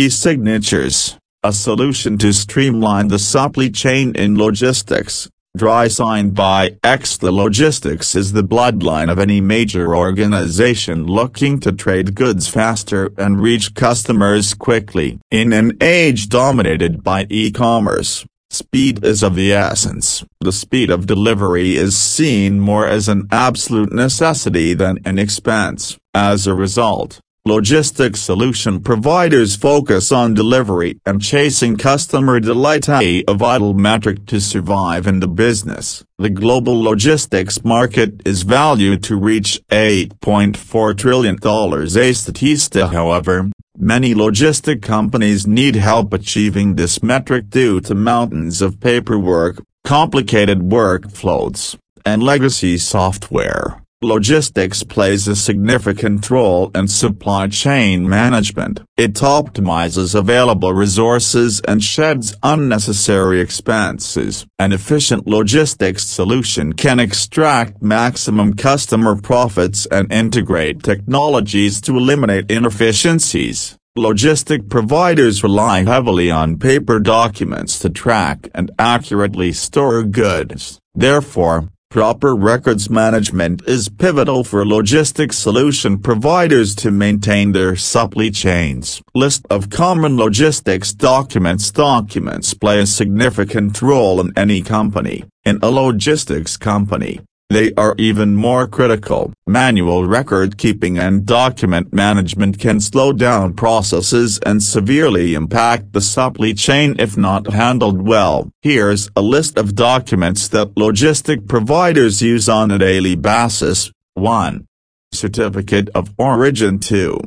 E-signatures, a solution to streamline the supply chain in logistics. DrySign by Exela Logistics is the bloodline of any major organization looking to trade goods faster and reach customers quickly. In an age dominated by e-commerce, speed is of the essence. The speed of delivery is seen more as an absolute necessity than an expense. As a result, Logistics solution providers focus on delivery and chasing customer delight a vital metric to survive in the business. The global logistics market is valued to reach $8.4 trillion a statista however, many logistic companies need help achieving this metric due to mountains of paperwork, complicated workflows, and legacy software. Logistics plays a significant role in supply chain management. It optimizes available resources and sheds unnecessary expenses. An efficient logistics solution can extract maximum customer profits and integrate technologies to eliminate inefficiencies. Logistic providers rely heavily on paper documents to track and accurately store goods. Therefore, Proper records management is pivotal for logistics solution providers to maintain their supply chains. List of common logistics documents Documents play a significant role in any company. In a logistics company, they are even more critical. Manual record keeping and document management can slow down processes and severely impact the supply chain if not handled well. Here's a list of documents that logistic providers use on a daily basis. 1. Certificate of Origin 2.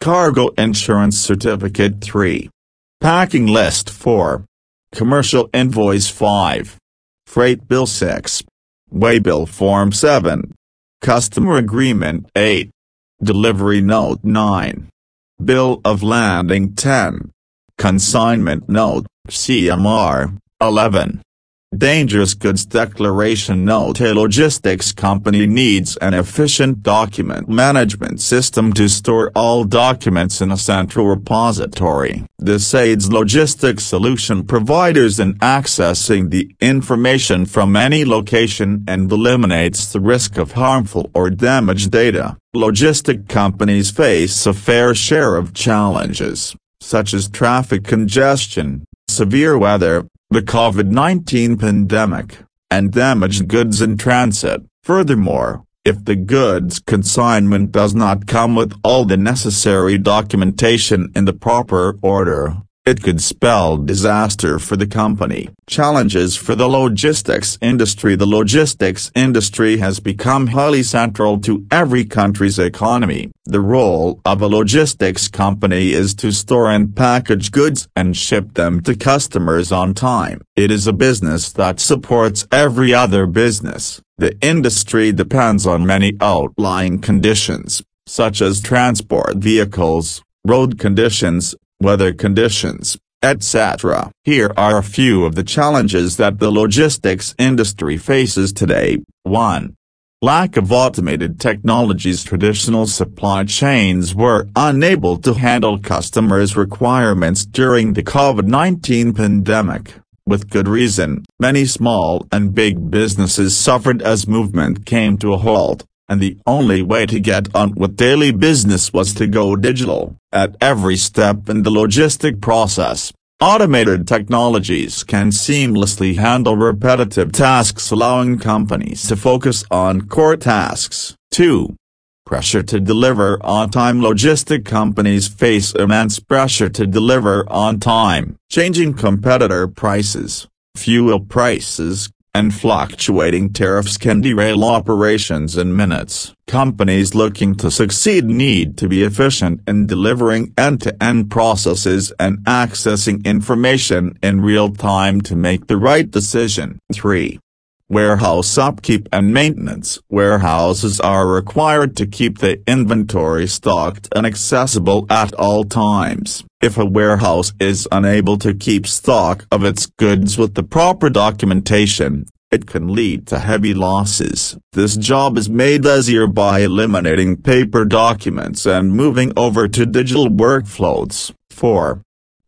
Cargo Insurance Certificate 3. Packing List 4. Commercial Invoice 5. Freight Bill 6. Waybill Form 7. Customer Agreement 8. Delivery Note 9. Bill of Lading 10. Consignment Note, CMR, 11. Dangerous Goods Declaration Note A logistics company needs an efficient document management system to store all documents in a central repository. This aids logistics solution providers in accessing the information from any location and eliminates the risk of harmful or damaged data. Logistic companies face a fair share of challenges, such as traffic congestion, severe weather, the COVID-19 pandemic, and damaged goods in transit. Furthermore, if the goods consignment does not come with all the necessary documentation in the proper order, it could spell disaster for the company. Challenges for the logistics industry The logistics industry has become highly central to every country's economy. The role of a logistics company is to store and package goods and ship them to customers on time. It is a business that supports every other business. The industry depends on many outlying conditions, such as transport vehicles, road conditions, weather conditions, etc. Here are a few of the challenges that the logistics industry faces today. 1. Lack of automated technologies Traditional supply chains were unable to handle customers' requirements during the COVID-19 pandemic. With good reason, many small and big businesses suffered as movement came to a halt and the only way to get on with daily business was to go digital. At every step in the logistic process, automated technologies can seamlessly handle repetitive tasks allowing companies to focus on core tasks. 2. Pressure to deliver on time Logistic companies face immense pressure to deliver on time. Changing competitor prices, fuel prices, and fluctuating tariffs can derail operations in minutes. Companies looking to succeed need to be efficient in delivering end-to-end processes and accessing information in real time to make the right decision. 3. Warehouse upkeep and maintenance. Warehouses are required to keep the inventory stocked and accessible at all times. If a warehouse is unable to keep stock of its goods with the proper documentation, it can lead to heavy losses. This job is made easier by eliminating paper documents and moving over to digital workflows. 4.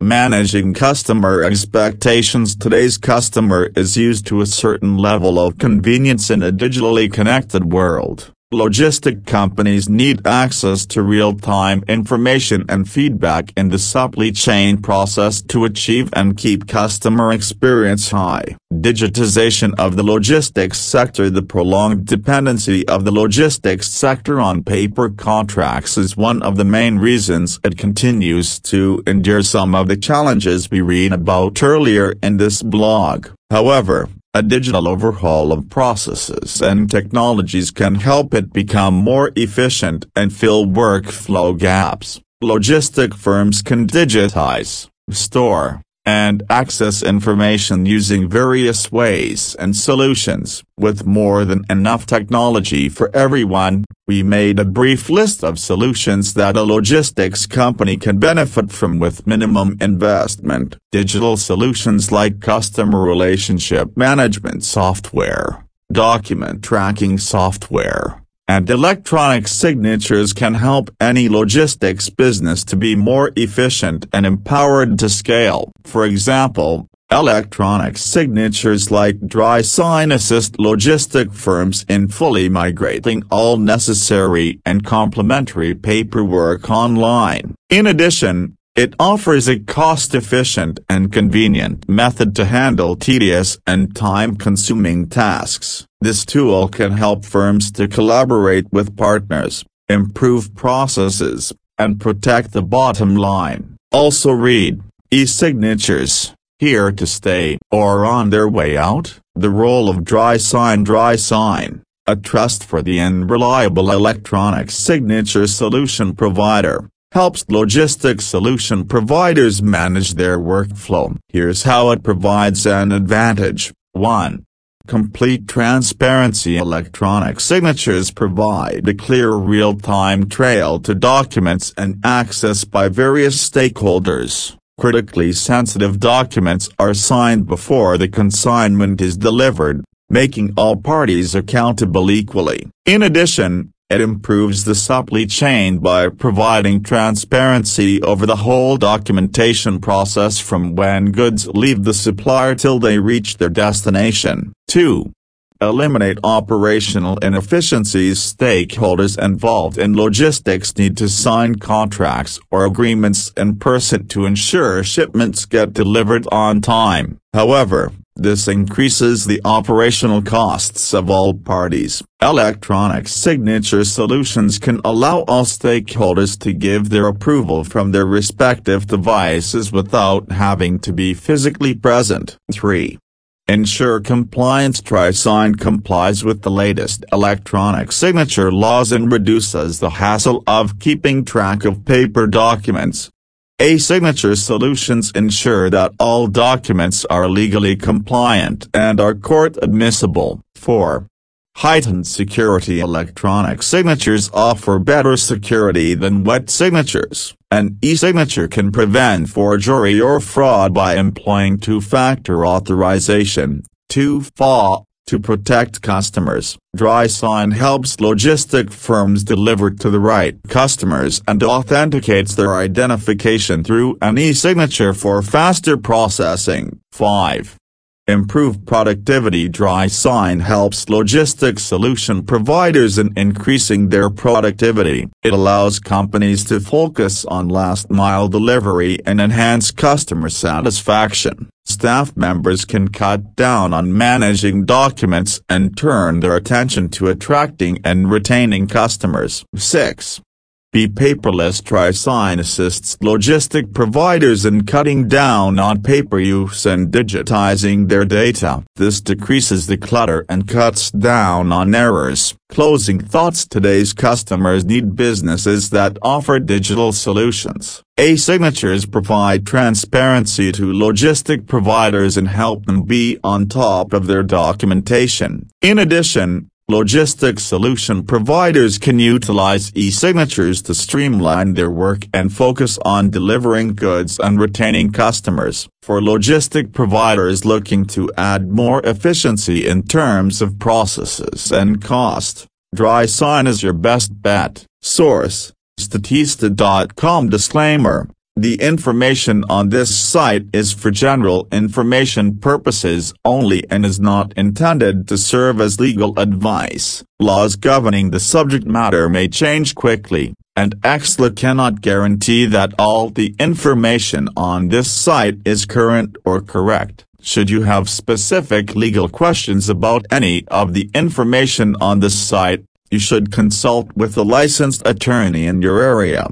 Managing customer expectations Today's customer is used to a certain level of convenience in a digitally connected world. Logistic companies need access to real-time information and feedback in the supply chain process to achieve and keep customer experience high. Digitization of the logistics sector The prolonged dependency of the logistics sector on paper contracts is one of the main reasons it continues to endure some of the challenges we read about earlier in this blog. However, a digital overhaul of processes and technologies can help it become more efficient and fill workflow gaps. Logistic firms can digitize, store, and access information using various ways and solutions. With more than enough technology for everyone, we made a brief list of solutions that a logistics company can benefit from with minimum investment. Digital solutions like customer relationship management software, document tracking software, and electronic signatures can help any logistics business to be more efficient and empowered to scale. For example, electronic signatures like DrySign assist logistic firms in fully migrating all necessary and complementary paperwork online. In addition, it offers a cost-efficient and convenient method to handle tedious and time-consuming tasks. This tool can help firms to collaborate with partners, improve processes, and protect the bottom line. Also read, e-signatures, here to stay or on their way out, the role of DrySign DrySign, a trustworthy and reliable electronic signature solution provider helps logistics solution providers manage their workflow. Here's how it provides an advantage. 1. Complete transparency Electronic signatures provide a clear real-time trail to documents and access by various stakeholders. Critically sensitive documents are signed before the consignment is delivered, making all parties accountable equally. In addition, it improves the supply chain by providing transparency over the whole documentation process from when goods leave the supplier till they reach their destination. 2. Eliminate operational inefficiencies Stakeholders involved in logistics need to sign contracts or agreements in person to ensure shipments get delivered on time. However, this increases the operational costs of all parties. Electronic signature solutions can allow all stakeholders to give their approval from their respective devices without having to be physically present. 3. Ensure compliance DrySign complies with the latest electronic signature laws and reduces the hassle of keeping track of paper documents. E-signature solutions ensure that all documents are legally compliant and are court admissible. 4. Heightened security Electronic signatures offer better security than wet signatures. An e-signature can prevent forgery or fraud by employing two-factor authorization, 2FA, to protect customers, DrySign helps logistic firms deliver to the right customers and authenticates their identification through an e-signature for faster processing. 5. Improve productivity DrySign helps logistic solution providers in increasing their productivity. It allows companies to focus on last-mile delivery and enhance customer satisfaction. Staff members can cut down on managing documents and turn their attention to attracting and retaining customers. 6. Be paperless assists logistic providers in cutting down on paper use and digitizing their data. This decreases the clutter and cuts down on errors. Closing thoughts Today's customers need businesses that offer digital solutions. E-signatures provide transparency to logistic providers and help them be on top of their documentation. In addition, Logistics solution providers can utilize e-signatures to streamline their work and focus on delivering goods and retaining customers. For logistic providers looking to add more efficiency in terms of processes and cost, DrySign is your best bet. Source, Statista.com Disclaimer The information on this site is for general information purposes only and is not intended to serve as legal advice. Laws governing the subject matter may change quickly, and Exela cannot guarantee that all the information on this site is current or correct. Should you have specific legal questions about any of the information on this site, you should consult with a licensed attorney in your area.